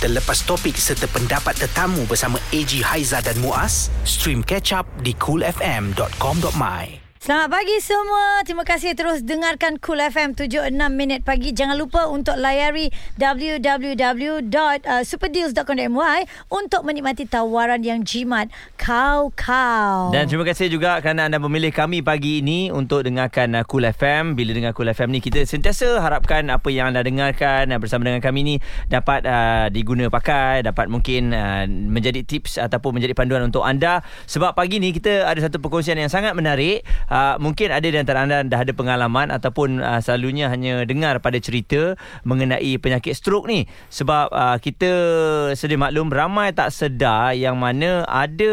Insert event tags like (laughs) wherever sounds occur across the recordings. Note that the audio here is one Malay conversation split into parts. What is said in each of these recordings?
Terlepas topik serta pendapat tetamu bersama AG Haiza dan Muaz, stream catch up di coolfm.com.my. Selamat pagi semua. Terima kasih terus dengarkan Cool FM 76 minit pagi. Jangan lupa untuk layari www.superdeals.com.my untuk menikmati tawaran yang jimat. Kau kau. Dan terima kasih juga kerana anda memilih kami pagi ini untuk dengarkan uh, Cool FM. Bila dengar Cool FM ni kita sentiasa harapkan apa yang anda dengarkan uh, bersama dengan kami ni dapat uh, diguna pakai, dapat mungkin uh, menjadi tips ataupun menjadi panduan untuk anda. Sebab pagi ni kita ada satu perkongsian yang sangat menarik uh, mungkin ada di antara anda dah ada pengalaman ataupun uh, selalunya hanya dengar pada cerita mengenai penyakit stroke ni sebab uh, kita sedia maklum ramai tak sedar yang mana ada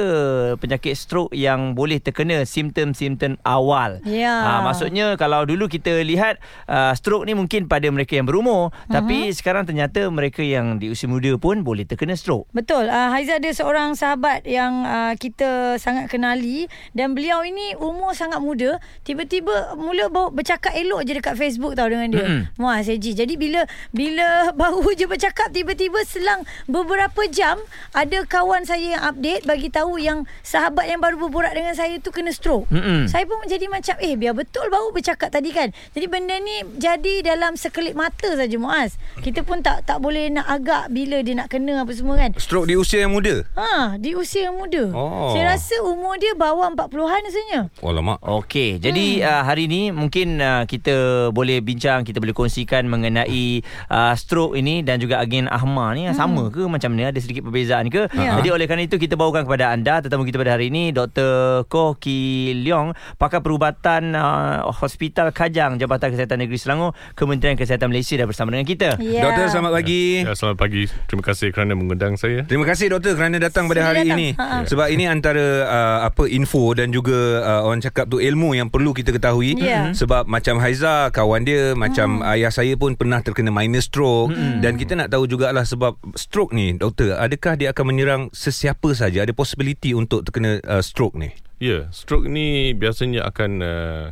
penyakit stroke yang boleh terkena simptom-simptom awal. Ya. Uh, maksudnya kalau dulu kita lihat uh, stroke ni mungkin pada mereka yang berumur uh-huh. tapi sekarang ternyata mereka yang di usia muda pun boleh terkena stroke. Betul. Uh, Haiza ada seorang sahabat yang uh, kita sangat kenali dan beliau ini umur sangat muda, tiba-tiba mula bawa bercakap elok je dekat Facebook tau dengan dia. Mm-mm. Muaz Eji. Jadi bila bila (laughs) baru je bercakap tiba-tiba selang beberapa jam ada kawan saya yang update bagi tahu yang sahabat yang baru berborak dengan saya tu kena stroke. Mm-mm. Saya pun jadi macam eh biar betul baru bercakap tadi kan. Jadi benda ni jadi dalam sekelip mata saja Muaz. Kita pun tak tak boleh nak agak bila dia nak kena apa semua kan. Stroke di usia yang muda. Ha, di usia yang muda. Oh. Saya rasa umur dia bawah 40-an rasanya. Oh lama. Okey, jadi uh, hari ni mungkin uh, kita boleh bincang, kita boleh kongsikan mengenai uh, stroke ini dan juga agen ahma ni hmm. sama ke macam mana ada sedikit perbezaan ke? Ya. Jadi oleh kerana itu kita bawakan kepada anda tetamu kita pada hari ini Dr. Koh Ki Leong, pakar perubatan uh, Hospital Kajang Jabatan Kesihatan Negeri Selangor, Kementerian Kesihatan Malaysia dah bersama dengan kita. Ya. Doktor selamat pagi. Ya, selamat pagi. Terima kasih kerana mengundang saya. Terima kasih doktor kerana datang pada Sila hari datang. ini. Ha-ha. Sebab ini antara uh, apa info dan juga uh, orang cakap tu ilmu yang perlu kita ketahui. Ya. Sebab macam Haiza kawan dia macam Hmm. ayah saya pun pernah terkena minor stroke dan kita nak tahu jugalah sebab stroke ni doktor adakah dia akan menyerang sesiapa saja ada possibility untuk terkena uh, stroke ni. Ya, stroke ni biasanya akan uh,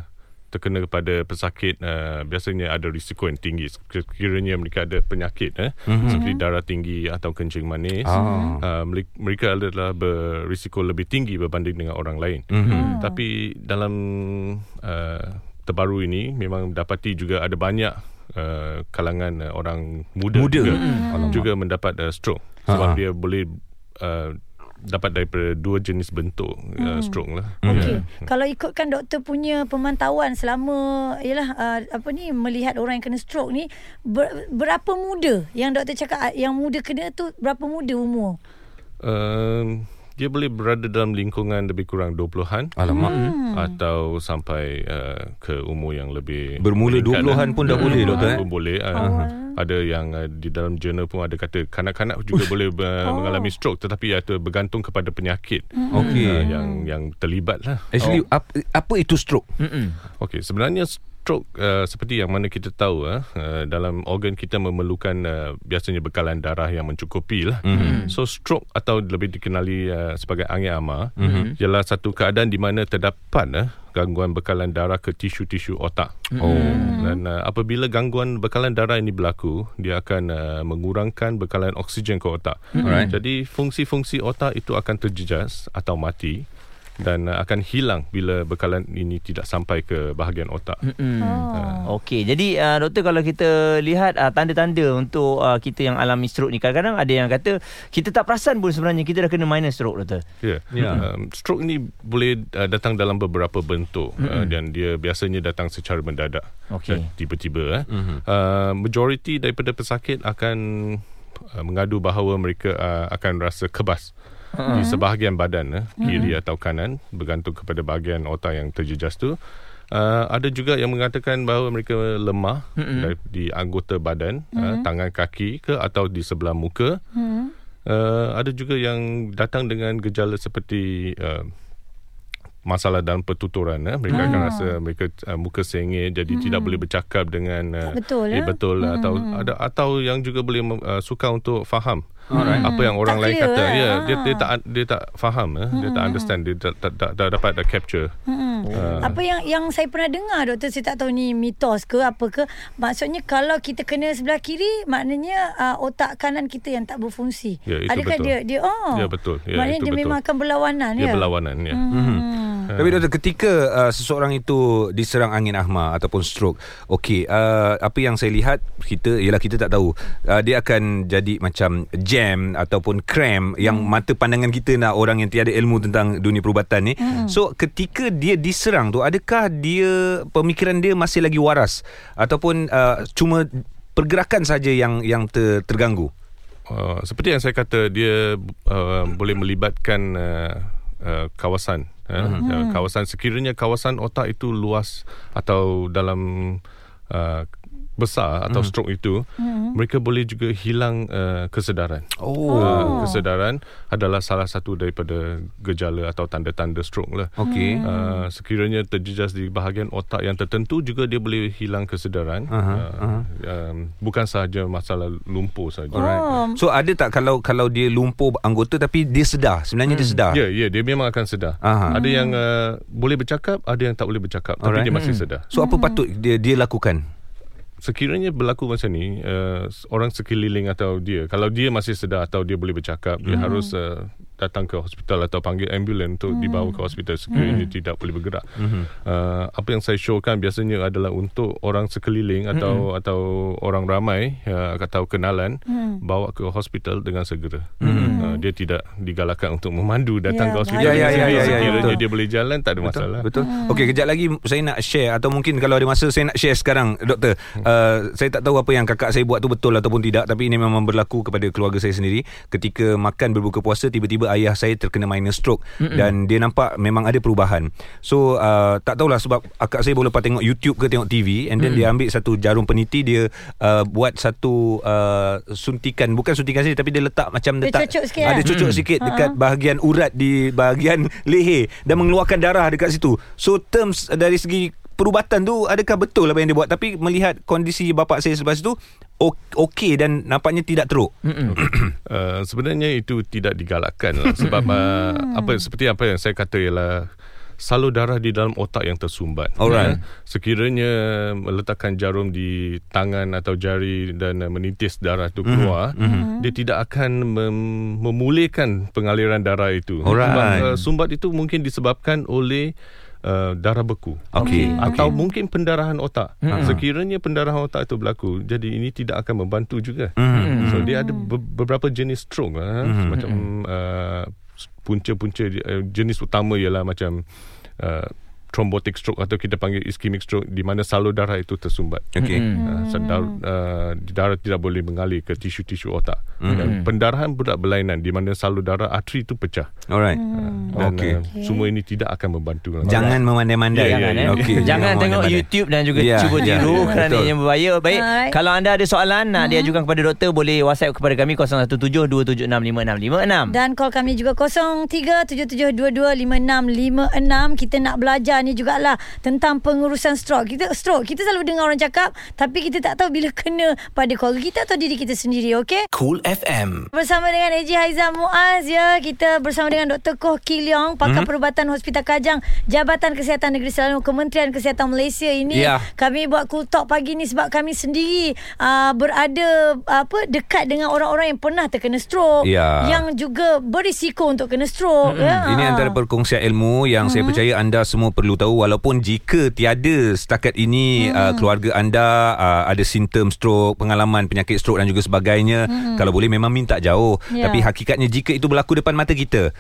terkena kepada pesakit uh, biasanya ada risiko yang tinggi sekiranya mereka ada penyakit eh mm-hmm. seperti darah tinggi atau kencing manis Ah. uh, mereka, adalah berisiko lebih tinggi berbanding dengan orang lain Mhm. tapi dalam uh, terbaru ini memang dapati juga ada banyak uh, kalangan uh, orang muda, Muda. juga, Hmm. juga mendapat uh, stroke sebab Ha. dia boleh uh, dapat daripada dua jenis bentuk uh, stroke lah. Okey. Ya. Kalau ikutkan doktor punya pemantauan selama yalah uh, apa ni melihat orang yang kena stroke ni ber, berapa muda yang doktor cakap ah, yang muda kena tu berapa muda umur? Um, dia boleh berada dalam lingkungan lebih kurang 20-an Alamak. Hmm. atau sampai uh, ke umur yang lebih Bermula meningkat 20-an lah. pun dah boleh, doktor, eh? Pun boleh. Uh, Ada yang uh, di dalam jurnal pun ada kata kanak-kanak juga boleh uh, Oh. mengalami stroke tetapi itu bergantung kepada penyakit Okey. uh, yang yang terlibat lah. Actually apa, apa itu stroke? Mm-mm. Okey, sebenarnya stroke uh, seperti yang mana kita tahu uh, dalam organ kita memerlukan uh, biasanya bekalan darah yang mencukupi lah. Mm-hmm. So stroke atau lebih dikenali uh, sebagai angin ama mm-hmm. ialah satu keadaan di mana terdapat uh, gangguan bekalan darah ke tisu-tisu otak. Oh. Dan uh, apabila gangguan bekalan darah ini berlaku, dia akan uh, mengurangkan bekalan oksigen ke otak. Alright. Jadi fungsi-fungsi otak itu akan terjejas atau mati dan uh, akan hilang bila bekalan ini tidak sampai ke bahagian otak. Mm-mm. Oh. Okey, jadi uh, doktor kalau kita lihat uh, tanda-tanda untuk uh, kita yang alami stroke ni kadang-kadang ada yang kata kita tak perasan pun sebenarnya kita dah kena minor stroke doktor. Ya. Ya. Um, stroke ni boleh uh, datang dalam beberapa bentuk uh, dan dia biasanya datang secara mendadak. Okey. Dan tiba-tiba eh. Uh, majoriti daripada pesakit akan uh, mengadu bahawa mereka uh, akan rasa kebas di sebahagian badan eh, kiri atau kanan bergantung kepada bahagian otak yang terjejas tu. Uh, ada juga yang mengatakan bahawa mereka lemah dari, di anggota badan, uh, tangan kaki ke atau di sebelah muka. Hmm. Uh, ada juga yang datang dengan gejala seperti uh, masalah dalam pertuturan eh. mereka akan Ah. rasa mereka uh, muka sengit jadi tidak boleh bercakap dengan uh, betul, eh, eh? betul hmm. atau ada atau yang juga boleh uh, suka untuk faham Alright. apa yang orang Tak lain clear, kata eh? ya dia Ah. dia tak dia tak faham eh? dia tak understand dia tak, tak, tak, tak dapat the capture Hmm. Ah. Apa yang yang saya pernah dengar doktor saya tak tahu ni mitos ke apa ke maksudnya kalau kita kena sebelah kiri maknanya uh, otak kanan kita yang tak berfungsi. Ya, itu Adakah betul. dia dia oh. Ya, betul. Ya, maknanya itu dia betul. memang akan berlawanan dia ya. berlawanan ya Hmm. Tapi doktor ketika uh, seseorang itu diserang angin ahma ataupun stroke, okey, uh, apa yang saya lihat kita ialah kita tak tahu uh, dia akan jadi macam jam ataupun cramp yang mata pandangan kita nak orang yang tiada ilmu tentang dunia perubatan ni. So ketika dia diserang tu adakah dia pemikiran dia masih lagi waras? Ataupun uh, cuma pergerakan saja yang yang ter, terganggu? Uh, seperti yang saya kata dia uh, boleh melibatkan uh, uh, kawasan uh, uh, kawasan sekiranya kawasan otak itu luas atau dalam uh, besar atau stroke itu mereka boleh juga hilang uh, kesedaran Oh. Uh, kesedaran adalah salah satu daripada gejala atau tanda-tanda stroke lah Okey. Uh, sekiranya terjejas di bahagian otak yang tertentu juga dia boleh hilang kesedaran Aha, uh, Um, bukan sahaja masalah lumpuh saja Alright. Oh. So ada tak kalau kalau dia lumpuh anggota tapi dia sedar, sebenarnya dia sedar. Ya, ya, dia memang akan sedar. Aha. Ada yang uh, boleh bercakap, ada yang tak boleh bercakap, tapi Alright. dia masih sedar. So apa patut dia dia lakukan? Sekiranya berlaku macam ni, uh, orang sekeliling atau dia, kalau dia masih sedar atau dia boleh bercakap, dia harus uh, datang ke hospital atau panggil ambulans untuk dibawa ke hospital sekiranya tidak boleh bergerak. Uh, apa yang saya showkan biasanya adalah untuk orang sekeliling atau atau orang ramai uh, atau kenalan bawa ke hospital dengan segera. Uh, dia tidak digalakkan untuk memandu datang Ya, ke hospital. Ya, ya, ya, ya, ya, Sekiranya betul. dia boleh jalan tak ada masalah. Betul. Betul. Okey, kejap lagi saya nak share atau mungkin kalau ada masa saya nak share sekarang doktor. Uh, saya tak tahu apa yang kakak saya buat tu betul ataupun tidak tapi ini memang berlaku kepada keluarga saya sendiri. Ketika makan berbuka puasa tiba-tiba ayah saya terkena minor stroke Mm-mm. dan dia nampak memang ada perubahan. So uh, tak tahulah sebab akak saya boleh lepas tengok YouTube ke tengok TV and then Mm-mm. dia ambil satu jarum peniti dia uh, buat satu uh, suntikan bukan suntikan saja tapi dia letak macam Dia letak cucuk sikit ada lah. cucuk sikit dekat bahagian urat di bahagian (laughs) leher dan mengeluarkan darah dekat situ. So terms dari segi perubatan tu adakah betul apa yang dia buat tapi melihat kondisi bapak saya selepas tu ok- okey dan nampaknya tidak teruk. Uh, (clears throat) sebenarnya itu tidak digalakkan lah (clears throat) sebab uh, apa seperti apa yang saya kata ialah salur darah di dalam otak yang tersumbat. Alright. Ya. Sekiranya meletakkan jarum di tangan atau jari dan uh, menitis darah itu keluar, mm-hmm. dia tidak akan mem- memulihkan pengaliran darah itu. Alright. Sebab uh, sumbat itu mungkin disebabkan oleh uh, darah beku. Okey. Atau mungkin pendarahan otak. Sekiranya pendarahan otak itu berlaku, jadi ini tidak akan membantu juga. Hmm. So dia ada be- beberapa jenis stroke lah, Hmm. macam uh, punca-punca uh, jenis utama ialah macam uh, thrombotic stroke atau kita panggil ischemic stroke di mana salur darah itu tersumbat. Okey. Uh, so dar, uh, darah tidak boleh mengalir ke tisu-tisu otak. Dan pendarahan pula berlainan di mana salur darah arteri itu pecah. Alright. Dan Okey. uh, semua ini tidak akan membantu. Jangan memandai-mandai. Ya, ya, Jangan ya. eh. Okey, Jangan tengok memandai-mandai. YouTube dan juga Ya, cuba ya, tiru ya, kerana betul. ia berbahaya. Baik, Alright. kalau anda ada soalan nak diajukan kepada doktor boleh WhatsApp kepada kami 0172765656. Dan call kami juga 0377225656. Kita nak belajar ni jugalah tentang pengurusan stroke. Kita stroke, kita selalu dengar orang cakap tapi kita tak tahu bila kena pada keluarga kita atau diri kita sendiri, okey? Cool FM. Bersama dengan Eji Haizam Muaz ya, kita bersama dengan Dr. Koh Ki Leong, pakar Mhm. perubatan Hospital Kajang, Jabatan Kesihatan Negeri Selangor, Kementerian Kesihatan Malaysia ini. Ya. Kami buat cool talk pagi ni sebab kami sendiri uh, berada apa dekat dengan orang-orang yang pernah terkena stroke, Ya. yang juga berisiko untuk kena stroke ya. Ini antara perkongsian ilmu yang saya percaya anda semua perlu tahu walaupun jika tiada setakat ini uh, keluarga anda uh, ada simptom stroke, pengalaman penyakit stroke dan juga sebagainya, kalau boleh memang minta jauh. Ya. Tapi hakikatnya jika itu berlaku depan mata kita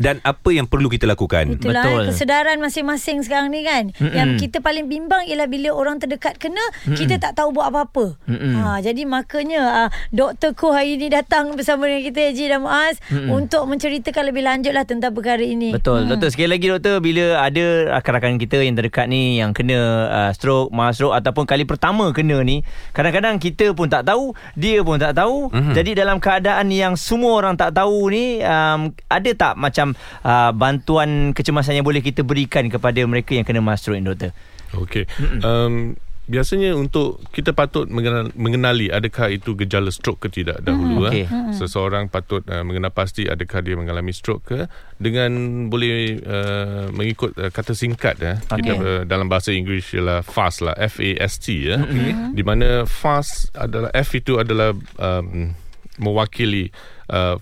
dan apa yang perlu kita lakukan? Itulah Betul. eh, kesedaran masing-masing sekarang ni kan. Mm-mm. Yang kita paling bimbang ialah bila orang terdekat kena, Mm-mm. kita tak tahu buat apa-apa. Ha, jadi makanya uh, Dr. Koh hari ni datang bersama dengan kita Haji dan Muaz Mm-mm. untuk menceritakan lebih lanjut lah tentang perkara ini. Betul. Hmm. Doktor sekali lagi doktor bila ada rakan-rakan kita yang terdekat ni yang kena uh, stroke, mal stroke ataupun kali pertama kena ni, kadang-kadang kita pun tak tahu, dia pun tak tahu. Mhm. Jadi dalam keadaan yang semua orang tak tahu ni, um, ada tak macam uh, bantuan kecemasan yang boleh kita berikan kepada mereka yang kena mal stroke ni doktor? Okey. Um, biasanya untuk kita patut mengenali, mengenali adakah itu gejala stroke ke tidak dahulu. Hmm, eh. Seseorang patut uh, mengenal pasti adakah dia mengalami stroke ke dengan boleh uh, mengikut uh, kata singkat ya. Kita Okey. uh, dalam bahasa Inggeris ialah FAST lah, F A S T ya. Di mana FAST adalah F itu adalah um, mewakili uh,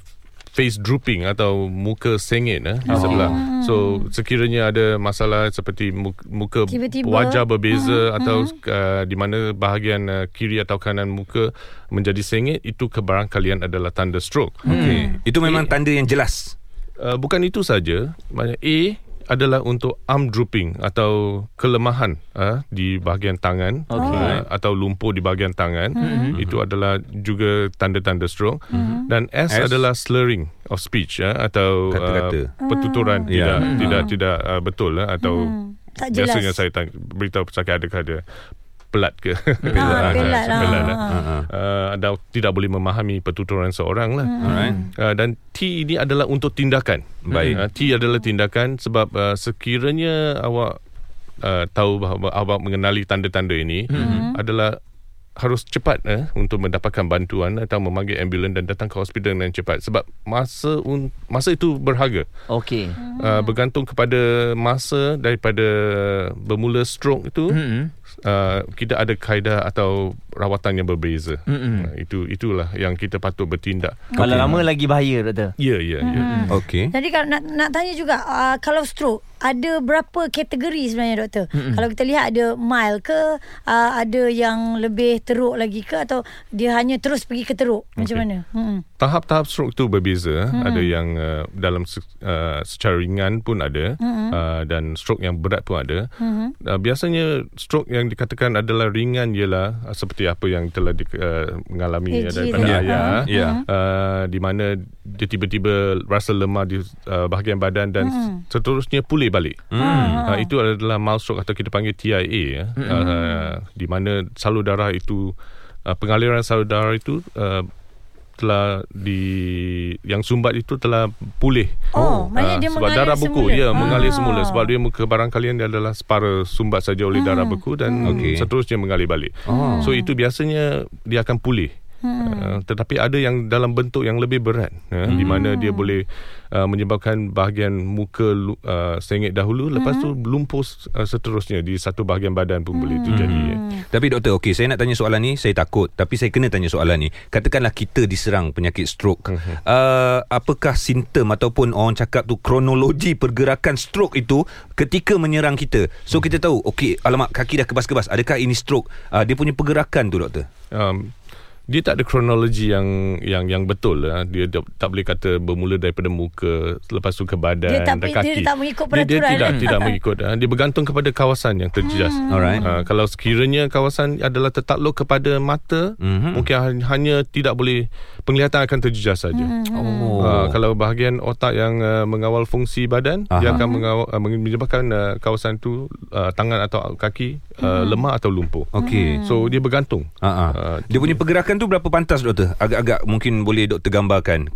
face drooping atau muka sengit eh, di sebelah. So sekiranya ada masalah seperti muka, muka Tiba-tiba. wajah berbeza atau uh, di mana bahagian uh, kiri atau kanan muka menjadi sengit itu kebarangkalian adalah tanda stroke. Okey. Itu memang tanda yang jelas. Uh, bukan itu saja, maknanya A adalah untuk arm drooping atau kelemahan uh, di bahagian tangan Okey. uh, atau lumpuh di bahagian tangan mm-hmm. itu adalah juga tanda-tanda stroke mm-hmm. dan S, S. adalah slurring of speech uh, atau Kata-kata. Uh, pertuturan Ya. tidak tidak tidak uh, betul uh, atau Tak jelas. biasanya saya tanya, beritahu pesakit adakah ada pelat ke (laughs) Ah, pelat lah. pelat lah. Ha. Uh, anda tidak boleh memahami pertuturan seorang lah Alright. Uh, dan T ini adalah untuk tindakan. Baik. Uh, T adalah tindakan sebab uh, sekiranya awak uh, tahu bahawa awak mengenali tanda-tanda ini mm-hmm. adalah harus cepat eh, untuk mendapatkan bantuan atau memanggil ambulans dan datang ke hospital dengan cepat sebab masa un, masa itu berharga. Okey. Uh, bergantung kepada masa daripada bermula stroke itu Hmm. uh, kita ada kaedah atau rawatan yang berbeza. Uh, itu itulah yang kita patut bertindak. Kalau lama lagi bahaya doktor. Ya ya ya. Okey. Jadi kalau nak nak tanya juga uh, kalau stroke ada berapa kategori sebenarnya doktor? Mm-hmm. Kalau kita lihat ada mild ke, uh, ada yang lebih teruk lagi ke atau dia hanya terus pergi ke teruk? Macam Okey. mana? Hmm. Tahap-tahap stroke tu berbeza. Hmm. Ada yang uh, dalam uh, secara ringan pun ada hmm. uh, dan stroke yang berat pun ada. Hmm. Uh, biasanya stroke yang dikatakan adalah ringan ialah uh, seperti apa yang telah di, uh, mengalami AG daripada tu. ayah. Ya. Uh, di mana dia tiba-tiba rasa lemah di uh, bahagian badan dan hmm. seterusnya pulih balik. Hmm. Uh, itu adalah mild stroke atau kita panggil TIA ya. Hmm. Uh, di mana salur darah itu uh, pengaliran salur darah itu uh, telah di yang sumbat itu telah pulih. Oh, maknanya Ah, dia sebab mengalir darah beku semula. ya mengalir Ah. semula sebab dia kebarangkalian dia adalah separa sumbat saja oleh darah beku dan Okey. seterusnya mengalir balik. Oh. So itu biasanya dia akan pulih. Uh, tetapi ada yang dalam bentuk yang lebih berat uh, di mana dia boleh uh, menyebabkan bahagian muka uh, sengit dahulu lepas tu lumpuh uh, seterusnya di satu bahagian badan pun boleh terjadi ya. Tapi doktor, okey, saya nak tanya soalan ni, saya takut tapi saya kena tanya soalan ni. Katakanlah kita diserang penyakit stroke. Mhm. Uh, apakah simptom ataupun orang cakap tu kronologi pergerakan stroke itu ketika menyerang kita? So kita tahu, okey, alamak kaki dah kebas-kebas. Adakah ini stroke? Uh, dia punya pergerakan tu doktor. um, dia tak ada kronologi yang yang yang betul lah. Dia tak, tak boleh kata bermula daripada muka lepas tu ke badan Dia tak- dan dia kaki. tak mengikut Dia, dia peraturan. tidak tidak (laughs) mengikut. ah. Dia bergantung kepada kawasan yang terjejas. Alright. Uh, kalau sekiranya kawasan adalah tertakluk kepada mata, Mhm. mungkin han- hanya tidak boleh penglihatan akan terjejas saja. Oh. Uh, kalau bahagian otak yang uh, mengawal fungsi badan, Aha. dia akan mengawal, uh, menyebabkan uh, kawasan tu uh, tangan atau kaki uh, lemah atau lumpuh. Okey. So dia bergantung. Ha ah. Uh, Dia punya pergerakan tu berapa pantas doktor? Agak-agak mungkin boleh doktor gambarkan.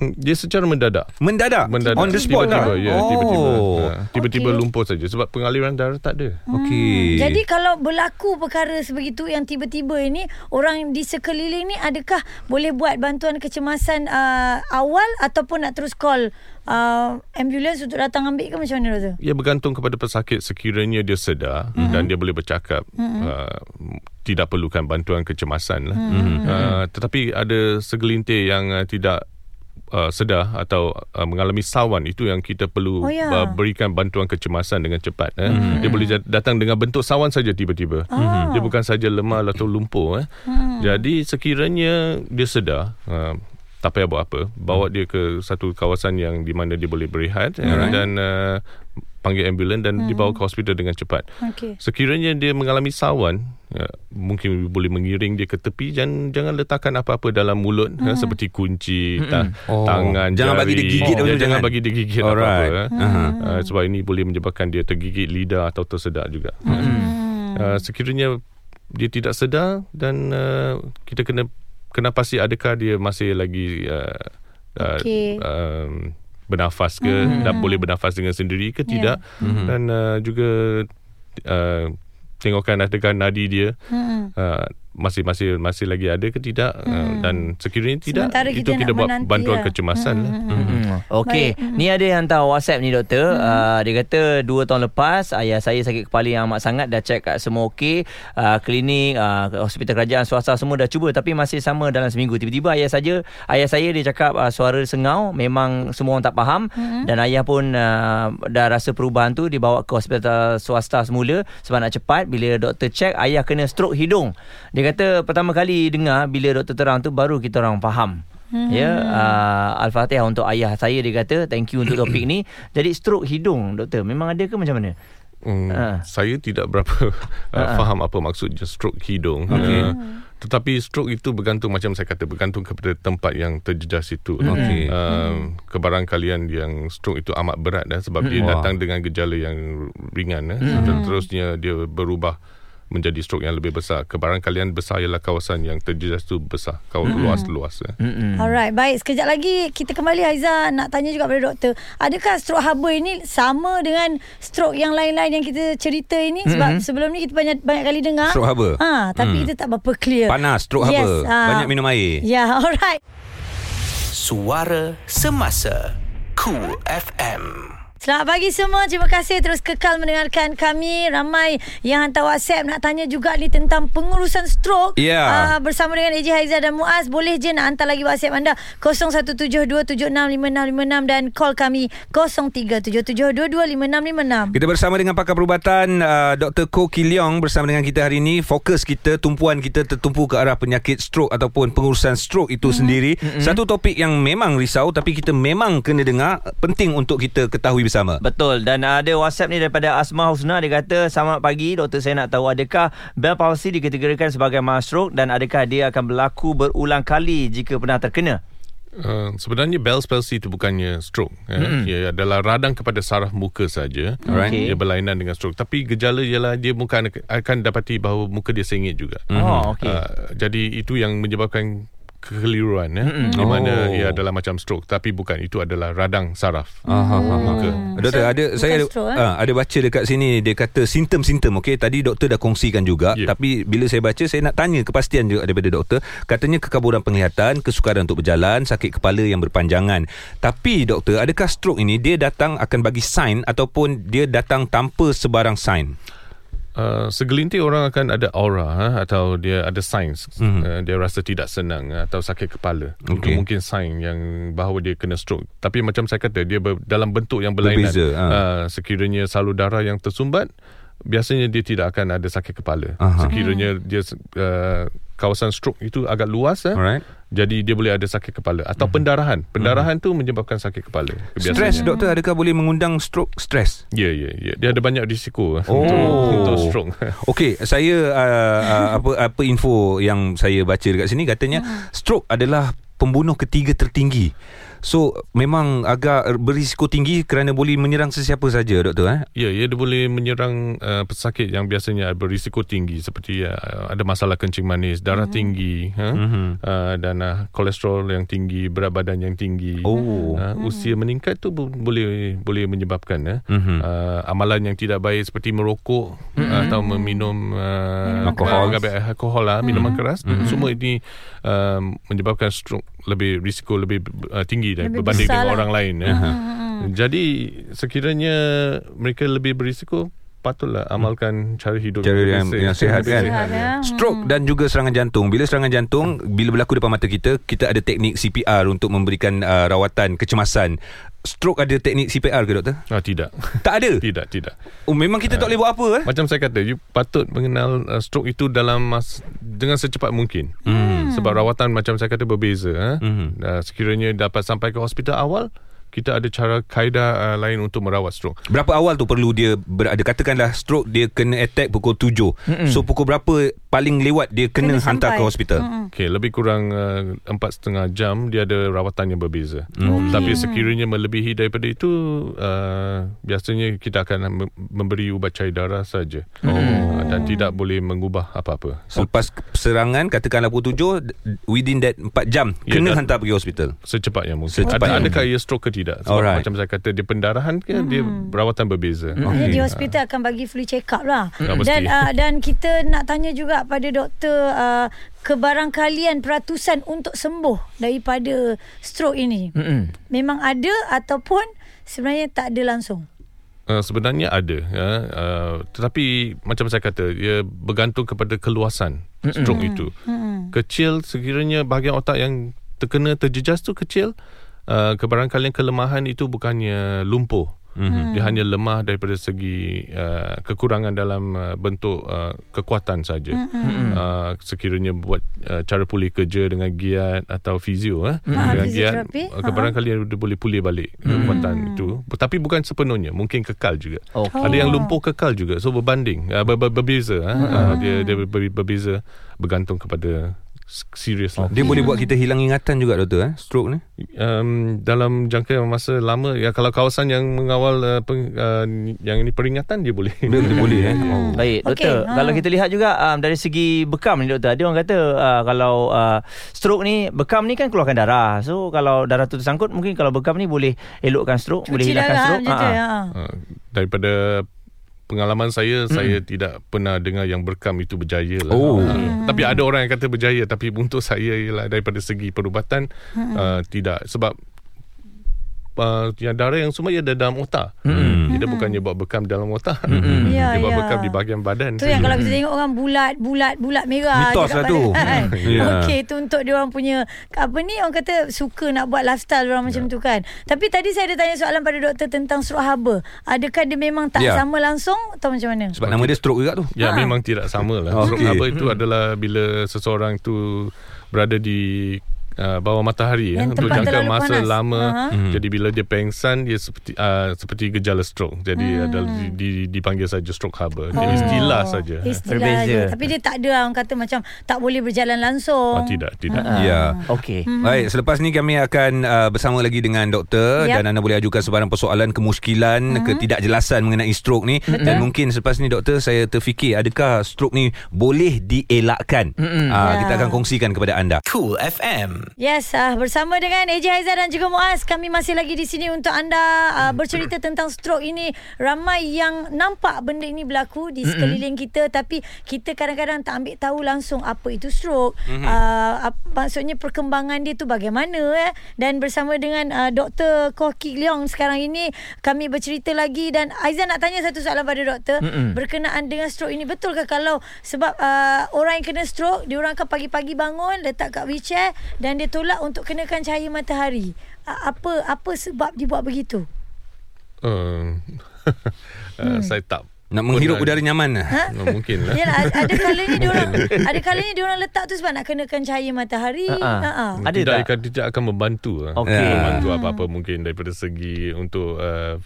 Hmm, Dia secara mendadak. Mendadak, Mendadak on the spot tiba-tiba, lah. ya, tiba-tiba. Oh. Ha, tiba-tiba Okey. lumpuh saja sebab pengaliran darah tak ada. Okey. Jadi kalau berlaku perkara sebegitu yang tiba-tiba ini orang di sekeliling ni adakah boleh buat bantuan kecemasan uh, awal ataupun nak terus call uh, ambulans untuk datang ambil ke macam mana doktor? Ia bergantung kepada pesakit sekiranya dia sedar mm-hmm. dan dia boleh bercakap mm-hmm. uh, tidak perlukan bantuan kecemasan lah. Mm-hmm. Uh, tetapi ada segelintir yang uh, tidak uh, sedar atau uh, mengalami sawan itu yang kita perlu Oh, ya. uh, berikan bantuan kecemasan dengan cepat eh. mm-hmm. dia boleh datang dengan bentuk sawan saja tiba-tiba mm-hmm. dia bukan saja lemah atau lumpuh eh. mm. jadi sekiranya dia sedar uh, tak payah buat apa bawa dia ke satu kawasan yang di mana dia boleh berehat eh, dan uh, panggil ambulans dan dibawa ke hospital dengan cepat Okey. Sekiranya dia mengalami sawan, ya, mungkin boleh mengiring dia ke tepi dan jangan letakkan apa-apa dalam mulut ya, seperti kunci, ta- Oh. tangan, Jangan jari. bagi dia gigit Ya, apa, jangan jangan. bagi dia gigit Alright. apa-apa. ya. Aha. Uh, sebab ini boleh menyebabkan dia tergigit lidah atau tersedak juga. ya. Uh, sekiranya dia tidak sedar dan uh, kita kena kena pasti adakah dia masih lagi uh, uh, Okey. um, bernafas ke mm. dan boleh bernafas dengan sendiri ke tidak Yeah. mm-hmm. dan uh, juga uh, tengokkan adakah nadi dia Hmm. uh, masih masih masih lagi ada ke tidak uh, dan sekiranya tidak Sementara itu kita kita nak buat menanti bantuan lah. kecemasan lah. Hmm. Okey, ni ada yang hantar WhatsApp ni doktor. Hmm. Uh, dia kata dua tahun lepas ayah saya sakit kepala yang amat sangat dah check kat semua okey, uh, klinik, uh, hospital kerajaan swasta semua dah cuba tapi masih sama dalam seminggu. Tiba-tiba ayah saja ayah saya dia cakap uh, suara sengau, memang semua orang tak faham hmm. dan ayah pun uh, dah rasa perubahan tu dibawa ke hospital swasta semula sebab nak cepat bila doktor check ayah kena stroke hidung. Dia kata pertama kali dengar bila doktor terang tu baru kita orang faham. Hmm. Ya, uh, Al-Fatihah untuk ayah saya dia kata, thank you untuk topik ni. (coughs) Jadi stroke hidung doktor, memang ada ke macam mana? Hmm, Ah. Saya tidak berapa uh, (laughs) faham apa maksudnya stroke hidung. Okay. Uh, tetapi stroke itu bergantung macam saya kata bergantung kepada tempat yang terjejas itu. Okey. Uh, kebarangkalian yang stroke itu amat berat dah sebab dia Wah. datang dengan gejala yang ringan eh. dan terusnya dia berubah menjadi stroke yang lebih besar. Kebarangkalian besar ialah kawasan yang terjejas itu besar, kawasan luas-luas. Eh. Mm-mm. Alright, baik. Sekejap lagi kita kembali Haiza nak tanya juga pada doktor. Adakah stroke haba ini sama dengan stroke yang lain-lain yang kita cerita ini? Sebab sebelum ni kita banyak banyak kali dengar. Stroke haba. Ha, tapi Hmm. kita tak berapa clear. Panas, stroke Yes, haba. ah. Banyak minum air. Ya, (laughs) alright. Suara Semasa Cool FM Selamat pagi semua. Terima kasih terus kekal mendengarkan kami. Ramai yang hantar WhatsApp nak tanya juga ni tentang pengurusan stroke. Ya. Uh, bersama dengan AJ Haiza dan Muaz. Boleh je nak hantar lagi WhatsApp anda 0172765656 dan call kami 0377225656. Kita bersama dengan pakar perubatan uh, Dr. Ko Ki Leong bersama dengan kita hari ini. Fokus kita, tumpuan kita tertumpu ke arah penyakit stroke ataupun pengurusan stroke itu mm-hmm. sendiri. Mm-hmm. Satu topik yang memang risau tapi kita memang kena dengar. Penting untuk kita ketahui bersama. Betul dan ada WhatsApp ni daripada Asma Husna dia kata selamat pagi doktor saya nak tahu adakah Bell palsy dikategorikan sebagai mild stroke dan adakah dia akan berlaku berulang kali jika pernah terkena? Uh, sebenarnya Bell's palsy itu bukannya stroke. Mm-hmm. Ya. Ia adalah radang kepada saraf muka saja. Alright. Dia berlainan dengan stroke. Tapi gejala ialah dia bukan akan dapati bahawa muka dia sengit juga. Oh, okey. Uh, jadi itu yang menyebabkan kekeliruan ya. Mm-hmm. Di mana Oh. ia adalah macam stroke tapi bukan itu adalah radang saraf. Aha, aha, muka. Doktor, So, ada bukan saya ada, stroke, uh, ada baca dekat sini dia kata simptom-simptom. Okey, tadi doktor dah kongsikan juga, Ya. tapi bila saya baca saya nak tanya kepastian juga daripada doktor. Katanya kekaburan penglihatan, kesukaran untuk berjalan, sakit kepala yang berpanjangan. Tapi doktor, adakah stroke ini dia datang akan bagi sign ataupun dia datang tanpa sebarang sign? Uh, segelintir orang akan ada aura ha, atau dia ada signs Mhm. mm-hmm. uh, dia rasa tidak senang uh, atau sakit kepala Okey. itu mungkin sign yang bahawa dia kena stroke tapi macam saya kata dia ber, dalam bentuk yang berlainan Berbeza, ha. uh, sekiranya salur darah yang tersumbat biasanya dia tidak akan ada sakit kepala Aha. sekiranya dia uh, kawasan stroke itu agak luas eh, Alright. jadi dia boleh ada sakit kepala atau pendarahan pendarahan tu menyebabkan sakit kepala Stres doktor adakah boleh mengundang stroke stres? ya ya ya dia ada banyak risiko eh, Oh. untuk, untuk stroke (laughs) Okey, saya uh, uh, apa apa info yang saya baca dekat sini katanya stroke adalah pembunuh ketiga tertinggi. So memang agak berisiko tinggi kerana boleh menyerang sesiapa saja doktor eh. Ya, ia dia boleh menyerang uh, pesakit yang biasanya berisiko tinggi seperti uh, ada masalah kencing manis, darah mm-hmm. tinggi, ha? Mhm. uh, dan uh, kolesterol yang tinggi, berat badan yang tinggi. Oh. Uh, usia meningkat tu bu- boleh boleh menyebabkan uh, Mhm. uh, amalan yang tidak baik seperti merokok mm-hmm. atau meminum uh, Alkohol. uh, alkohol lah, minuman keras. Mm-hmm. Semua ini uh, menyebabkan stroke lebih risiko lebih uh, tinggi Lebih berbanding dengan lah. orang lain ya. Jadi sekiranya mereka lebih berisiko patutlah amalkan cara hidup Cara yang, yang sihat kan? Sihat, ya. Stroke dan juga serangan jantung. Bila serangan jantung Bila berlaku depan mata kita Kita ada teknik CPR Untuk memberikan uh, rawatan kecemasan Stroke ada teknik CPR ke doktor? Ah tidak. Tak ada (laughs) tidak, tidak. oh, Memang kita tak boleh buat apa eh? Macam saya kata, you patut mengenal uh, stroke itu dalam mas, dengan secepat mungkin. Hmm. Sebab rawatan macam saya kata berbeza. Eh? Mhm. Uh, sekiranya dapat sampai ke hospital awal, kita ada cara kaedah uh, lain untuk merawat stroke. Berapa awal tu perlu dia berada Katakanlah stroke Dia kena attack pukul 7 mm So pukul berapa Paling lewat Dia kena, Kena hantar sampai. ke hospital Mm-mm. Okey, lebih kurang uh, empat setengah jam dia ada rawatan yang berbeza. Mm. Tapi sekiranya melebihi daripada itu, uh, biasanya kita akan mem- memberi ubat cair darah saja. Oh. Uh, dan tidak boleh mengubah apa-apa. Selepas serangan Katakanlah pukul 7 Within that 4 jam Ya, Kena hantar pergi hospital Secepatnya mungkin. Secepatnya Ada, adakah ia stroke ke tidak. Sebab Alright. macam saya kata dia pendarahan ke dia rawatan berbeza. Okey. di hospital akan bagi free check up lah. Mesti. dan uh, dan kita nak tanya juga pada doktor uh, kebarangkalian peratusan untuk sembuh daripada stroke ini. Mm-mm. Memang ada ataupun sebenarnya tak ada langsung. Uh, sebenarnya ada ya uh, tetapi macam saya kata dia bergantung kepada keluasan stroke itu kecil sekiranya bahagian otak yang terkena terjejas tu kecil uh, kebarangkalian kelemahan itu bukannya lumpuh Mm-hmm. Dia hanya lemah daripada segi uh, kekurangan dalam uh, bentuk uh, kekuatan saja. Mm-hmm. Uh, sekiranya buat uh, cara pulih kerja dengan giat atau fizio eh. Ah, Dengan giat fizioterapi. uh, kebarangkalian dia boleh pulih balik kekuatan itu. Tapi bukan sepenuhnya, mungkin kekal juga. Okey. Ada yang lumpuh kekal juga. So berbanding uh, ber, ber, berbeza uh, uh, dia dia ber, berbeza bergantung kepada s- serius lah. Dia boleh buat kita hilang ingatan juga doktor eh stroke ni. Um, dalam jangka masa lama ya kalau kawasan yang mengawal uh, peng, uh, yang ini peringatan dia boleh. Dia, dia boleh eh. (laughs) Oh. Baik, doktor. ha. Kalau kita lihat juga um, dari segi bekam ni doktor, ada orang kata uh, kalau uh, stroke ni bekam ni kan keluarkan darah. So kalau darah tu tersangkut mungkin kalau bekam ni boleh elokkan stroke, boleh Cuci hilangkan darah stroke. Ha, ha. Uh, daripada pengalaman saya mm. saya tidak pernah dengar yang berkam itu berjaya lah. Oh. Uh, tapi ada orang yang kata berjaya tapi untuk saya ialah daripada segi perubatan uh, tidak sebab uh, yang darah yang semua ia ada dalam otak. Mm. Dia bukannya buat bekam dalam otak. (laughs) Ya, Dia buat ya. bekam di bahagian badan. Tu yang kalau kita tengok orang bulat, bulat, bulat merah. Mitos dekat lah tu. badan. (laughs) Ya. Okey, tu untuk dia orang punya apa ni orang kata suka nak buat lifestyle orang macam Ya. tu kan. Tapi tadi saya ada tanya soalan pada doktor tentang stroke haba. Adakah dia memang tak Ya. sama langsung atau macam mana? Sebab nama dia stroke juga tu. Ya Ha. memang tidak sama lah. Okey. Stroke haba itu adalah bila seseorang tu berada di uh, bawah matahari ya untuk jangka masa panas. lama. Mhm. Jadi bila dia pengsan dia seperti uh, seperti gejala stroke. Jadi Hmm. adalah di, di, dipanggil saja stroke haba. Dia Oh. istilah saja. Istilah Berbeza. Tapi dia tak ada orang kata macam tak boleh berjalan langsung. Oh, tidak, tidak. Ha. Ya. Okey. Baik, selepas ni kami akan uh, bersama lagi dengan doktor Yap. dan anda boleh ajukan sebarang persoalan, kemuskilan, ketidakjelasan mengenai stroke ni dan mungkin selepas ni doktor saya terfikir adakah stroke ni boleh dielakkan. Uh, Ya. kita akan kongsikan kepada anda. Cool FM. Yes, uh, bersama dengan AJ Haizat dan juga Muaz, kami masih lagi di sini untuk anda uh, bercerita tentang stroke ini. Ramai yang nampak benda ini berlaku di sekeliling kita tapi kita kadang-kadang tak ambil tahu langsung apa itu stroke. Uh, maksudnya perkembangan dia tu bagaimana eh. Dan bersama dengan uh, Dr. Koh Kik Leong sekarang ini kami bercerita lagi dan Aizan nak tanya satu soalan pada doktor Mm-mm. berkenaan dengan stroke ini. Betulkah kalau sebab uh, orang yang kena stroke, dia orang akan pagi-pagi bangun letak kat wheelchair dan dia tolak untuk kenakan cahaya matahari. Apa apa sebab dia buat begitu? Uh, (laughs) uh, Saya tak Nak menghirup pernah- udara nyaman. Ha? Uh, mungkin lah. Yalah, ada- kalanya dia orang ada kalanya dia orang letak tu sebab nak kenakan cahaya matahari. Ha Ada tidak, tak? akan, tidak akan membantu lah. Okey. Ya. Membantu apa-apa mungkin daripada segi untuk uh,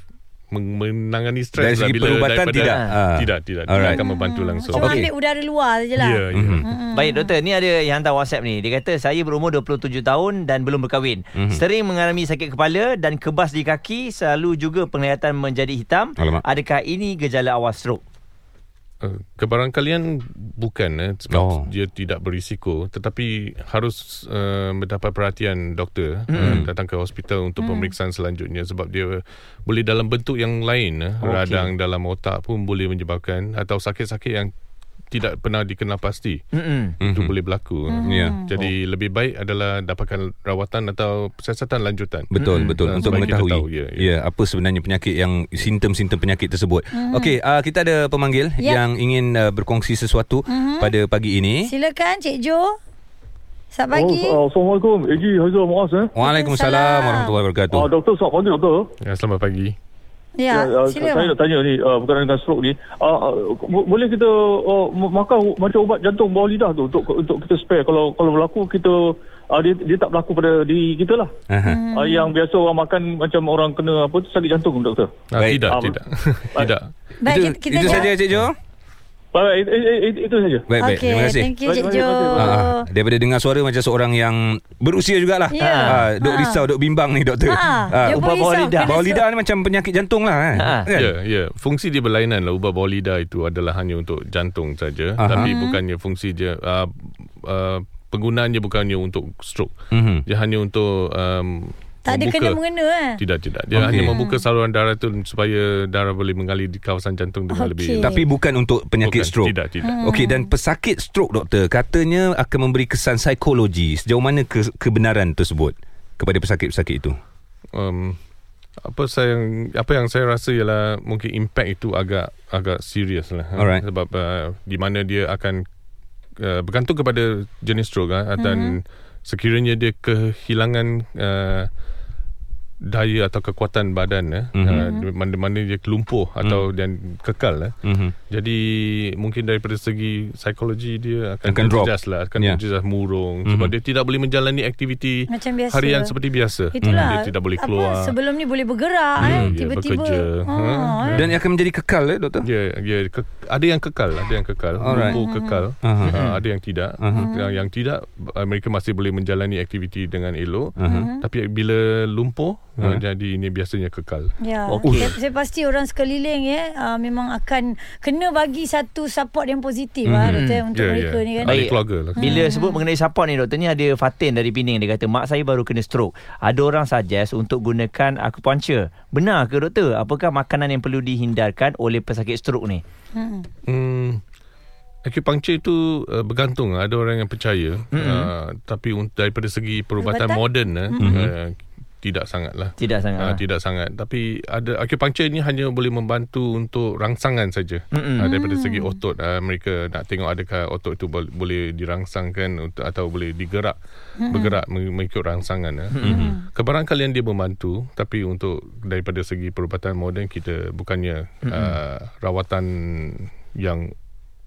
menangani stres Dari lah segi perubatan tidak? Ah. tidak tidak tidak akan membantu langsung Cuma Okey. ambil udara luar je lah. ya ya Baik doktor, ni ada yang hantar WhatsApp ni. Dia kata saya berumur 27 tahun dan belum berkahwin. Mhm. Sering mengalami sakit kepala dan kebas di kaki, selalu juga penglihatan menjadi hitam. Alamak. Adakah ini gejala awal stroke? Uh, kebarangkalian bukan eh, sebab Oh. dia tidak berisiko tetapi harus uh, mendapat perhatian doktor mm. uh, datang ke hospital untuk mm. pemeriksaan selanjutnya sebab dia boleh dalam bentuk yang lain eh, Okey. radang dalam otak pun boleh menyebabkan atau sakit-sakit yang tidak pernah dikenal pasti Mm-mm. itu boleh berlaku Ya. jadi lebih baik adalah dapatkan rawatan atau siasatan lanjutan Betul betul Hmm, untuk mengetahui tahu, ya, ya. ya apa sebenarnya penyakit yang simptom-simptom penyakit tersebut. Okey, uh, kita ada pemanggil Ya. yang ingin uh, berkongsi sesuatu pada pagi ini. Silakan Cik Jo. Selamat pagi. Oh, uh, Assalamualaikum. Eji Haizal Muaz eh. Waalaikumsalam warahmatullahi wabarakatuh. Uh, doktor, selamat pagi doktor. ya, selamat pagi Ya, uh, sila. saya nak tanya ni uh, berkenaan dengan stroke ni. Uh, uh, bo- boleh kita uh, makan macam ubat jantung bawah lidah tu untuk untuk kita spare kalau kalau berlaku kita uh, dia dia tak berlaku pada diri kita lah. Hmm. Uh, yang biasa orang makan macam orang kena apa tu sakit jantung doktor. Baik. tidak Ah, tidak (laughs) tidak Baik, itu, kita, kita itu saja Cik Jo. Baik, itu, saja. Baik baik. Okey, Terima kasih. thank you Cik Jo. Ah, ah. daripada dengar suara macam seorang yang berusia jugalah. Ya. Ah, duk Ah. risau, duk bimbang ni doktor. Ha, Ah, dia pun ubah bawah lidah. Bawah lidah ni macam penyakit jantung lah kan. Ha. Kan? Ya, ya. Fungsi dia berlainan lah. Ubat bawah lidah itu adalah hanya untuk jantung saja. Aha. Tapi bukannya fungsi dia... Uh, uh, penggunaannya bukannya untuk stroke. Mhm. Dia hanya untuk um, Tak ada membuka- kena mengena eh. Tidak, tidak. Dia Okey. hanya membuka saluran darah tu supaya darah boleh mengalir di kawasan jantung dengan Okey. lebih. Tapi bukan untuk penyakit Bukan, stroke. Tidak, tidak. Hmm. Okey dan pesakit stroke doktor katanya akan memberi kesan psikologi. Sejauh mana ke, kebenaran tersebut kepada pesakit-pesakit itu? Um, apa saya apa yang saya rasa ialah mungkin impact itu agak agak serius lah ha? Alright. sebab uh, di mana dia akan uh, bergantung kepada jenis stroke ha? dan sekiranya dia kehilangan uh, daya atau kekuatan badan eh, Mhm. uh, mana-mana dia lumpuh atau dan kekal eh. Mhm. Jadi mungkin daripada segi psikologi dia akan, Akan drop. lah, akan Ya. yeah. terjejas murung Mhm. sebab dia tidak boleh menjalani aktiviti Macam biasa. harian seperti biasa. Itulah. Dia tidak boleh Apa, keluar. sebelum ni boleh bergerak eh. Hmm, dia Tiba-tiba. bekerja. Ah, Ha. eh. Dan akan menjadi kekal eh doktor? Ya, ya ke, ada yang kekal, ada yang kekal, Alright. lumpuh kekal, Aha. uh, ada yang tidak. Aha. Yang, yang tidak uh, mereka masih boleh menjalani aktiviti dengan elok. Aha. Tapi bila lumpuh, uh, Aha. jadi ini biasanya kekal. Ya, Okey. saya, saya pasti orang sekeliling ya uh, memang akan kena bagi satu support yang positif mm-hmm. lah doktor untuk Ya, mereka ya. ni kan. Ahli Baik. keluarga lah. Bila sebut mengenai support ni doktor ni ada Fatin dari Pening dia kata mak saya baru kena stroke. Ada orang suggest untuk gunakan acupuncture. Benar ke doktor? Apakah makanan yang perlu dihindarkan oleh pesakit stroke ni? Hmm. Hmm, acupuncture itu uh, bergantung. Ada orang yang percaya. Uh, tapi un- daripada segi perubatan Perubatan? moden, uh, uh, tidak sangat lah. Tidak sangat. Uh, lah. tidak sangat Tapi ada Acupuncture ni hanya boleh membantu Untuk rangsangan saja uh, Daripada segi otot uh, Mereka nak tengok Adakah otot itu bol- Boleh dirangsangkan untuk, Atau boleh digerak Bergerak meng- mengikut rangsangan uh. Kebarangkalian dia membantu Tapi untuk Daripada segi perubatan moden Kita bukannya uh, Rawatan Yang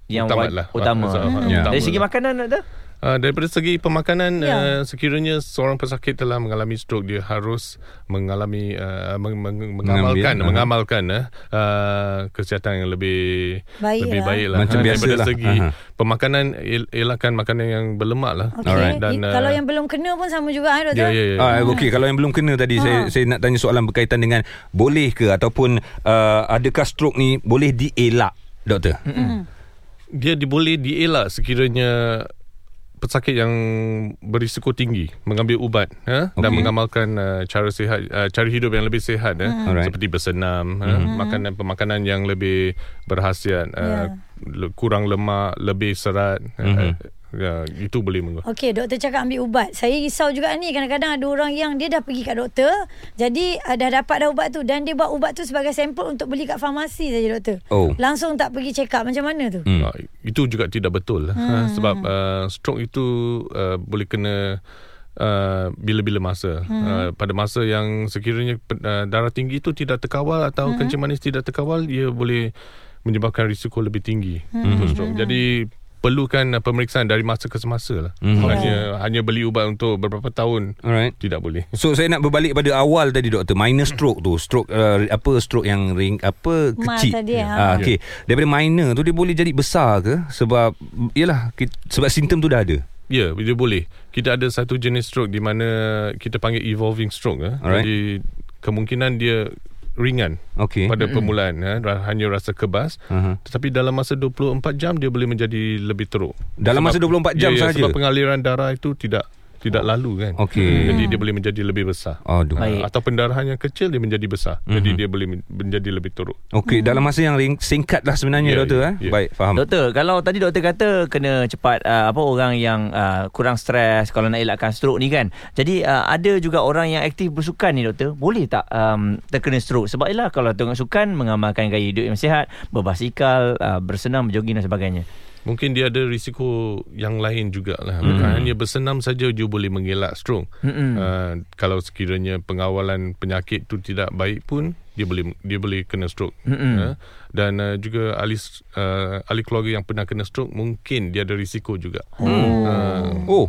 Yang utama waj- lah utama. Hmm. utama Dari segi lah. makanan doktor? Uh, daripada segi pemakanan Ya. uh, sekiranya seorang pesakit telah mengalami stroke dia harus mengalami uh, meng, meng, mengamalkan Mengambil, mengamalkan uh, uh, kesihatan yang lebih Baik lebih lah. baik lah Macam Ha, biasa daripada lah. segi Aha. pemakanan el- elakkan makanan yang berlemak lah. Alright. Dan, uh, kalau yang belum kena pun sama juga eh doktor. ya ya ya Ah, okey kalau yang belum kena tadi saya Ha. saya nak tanya soalan berkaitan dengan boleh ke ataupun uh, adakah stroke ni boleh dielak doktor? Hmm. dia di, boleh dielak sekiranya pesakit yang berisiko tinggi mengambil ubat ha? dan Okey. mengamalkan uh, cara sihat uh, cara hidup yang lebih sihat eh? Alright. seperti bersenam ha? makanan pemakanan yang lebih berhasiat uh, le- kurang lemak lebih serat uh, ya, itu boleh mengubah Okey, doktor cakap ambil ubat. Saya risau juga ni kadang-kadang ada orang yang dia dah pergi kat doktor, jadi uh, dah dapat dah ubat tu dan dia buat ubat tu sebagai sampel untuk beli kat farmasi saja doktor. Oh. Langsung tak pergi check up macam mana tu? Hmm. Uh, itu juga tidak betul hmm. uh, (laughs) sebab uh, stroke itu uh, boleh kena Uh, bila-bila masa hmm. uh, pada masa yang sekiranya uh, darah tinggi itu tidak terkawal atau hmm. kencing manis tidak terkawal ia boleh menyebabkan risiko lebih tinggi hmm. untuk stroke jadi perlukan uh, pemeriksaan dari masa ke semasa lah Hmm. hanya hanya beli ubat untuk beberapa tahun Alright. tidak boleh (laughs) So saya nak berbalik pada awal tadi doktor minor stroke tu stroke uh, apa stroke yang ring apa kecil tadi, ha. Ah, okey daripada minor tu dia boleh jadi besar ke sebab yalah sebab simptom tu dah ada Ya, dia boleh. Kita ada satu jenis stroke di mana kita panggil evolving stroke. Eh. Alright. Jadi kemungkinan dia ringan okey pada permulaan. Eh. Ra- Hanya rasa kebas. Aha. Tetapi dalam masa 24 jam dia boleh menjadi lebih teruk. Dalam masa 24 jam ya, ya, sahaja? Sebab pengaliran darah itu tidak tidak lalu kan. Okey. Jadi dia boleh menjadi lebih besar. aduh Baik. Atau pendarahan yang kecil dia menjadi besar. Jadi dia boleh men- menjadi lebih teruk. Okey dalam masa yang ring, singkat lah sebenarnya Ya, doktor ya, eh ya. baik faham Doktor, kalau tadi doktor kata kena cepat uh, apa orang yang uh, kurang stres kalau nak elakkan stroke ni kan. Jadi uh, ada juga orang yang aktif bersukan ni doktor. Boleh tak um, terkena stroke? Sebab ialah kalau tengok sukan mengamalkan gaya hidup yang sihat, berbasikal, uh, bersenam, berjoging dan sebagainya. Mungkin dia ada risiko yang lain jugalah. Bukan hanya bersenam saja dia boleh mengelak stroke. Mm-mm. Uh, kalau sekiranya pengawalan penyakit tu tidak baik pun dia boleh dia boleh kena stroke. Mm-mm. Uh, dan uh, juga ahli uh, ahli keluarga yang pernah kena stroke mungkin dia ada risiko juga. Uh, oh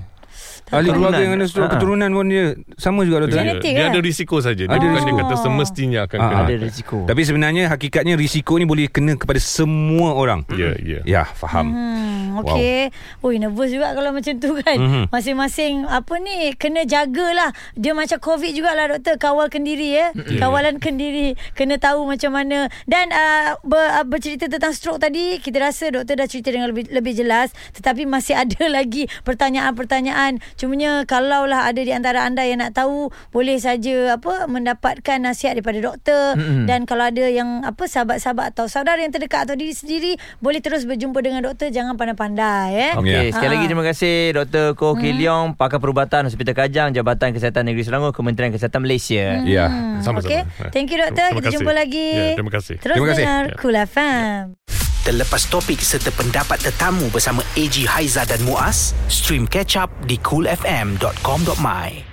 ahli Keturunan. keluarga yang ada stroke Ha. keturunan pun dia sama juga doktor eh? dia, Genetik dia ada risiko saja. Dia Ada bukan risiko. dia kata semestinya akan Ah, kena. Ada risiko. Tapi sebenarnya hakikatnya risiko ni boleh kena kepada semua orang. Ya, ya. Ya, faham. Hmm, okey. Wow. Ui, nervous juga kalau macam tu kan. Mhm. Masing-masing apa ni kena jagalah. Dia macam COVID jugalah doktor, kawal kendiri ya. Kawalan kendiri, kena tahu macam mana. Dan uh, ber, uh, bercerita tentang stroke tadi, kita rasa doktor dah cerita dengan lebih lebih jelas, tetapi masih ada (laughs) lagi pertanyaan-pertanyaan Cumanya kalaulah ada di antara anda yang nak tahu boleh saja apa mendapatkan nasihat daripada doktor Mm-mm. dan kalau ada yang apa sahabat-sahabat atau saudara yang terdekat atau diri sendiri boleh terus berjumpa dengan doktor jangan pandai-pandai eh. Okey, Ya. sekali lagi terima kasih Dr. Koh Ki Hmm. Leong, pakar perubatan Hospital Kajang, Jabatan Kesihatan Negeri Selangor, Kementerian Kesihatan Malaysia. Ya, Hmm, sama-sama. okey. Thank you doktor. Terima Kita kasih. jumpa lagi. Ya, terima kasih. Terus Terima kasih. dengar Ya. Cool FM. Terlepas topik serta pendapat tetamu bersama AG Haiza dan Muaz, stream catch up di coolfm.com.my.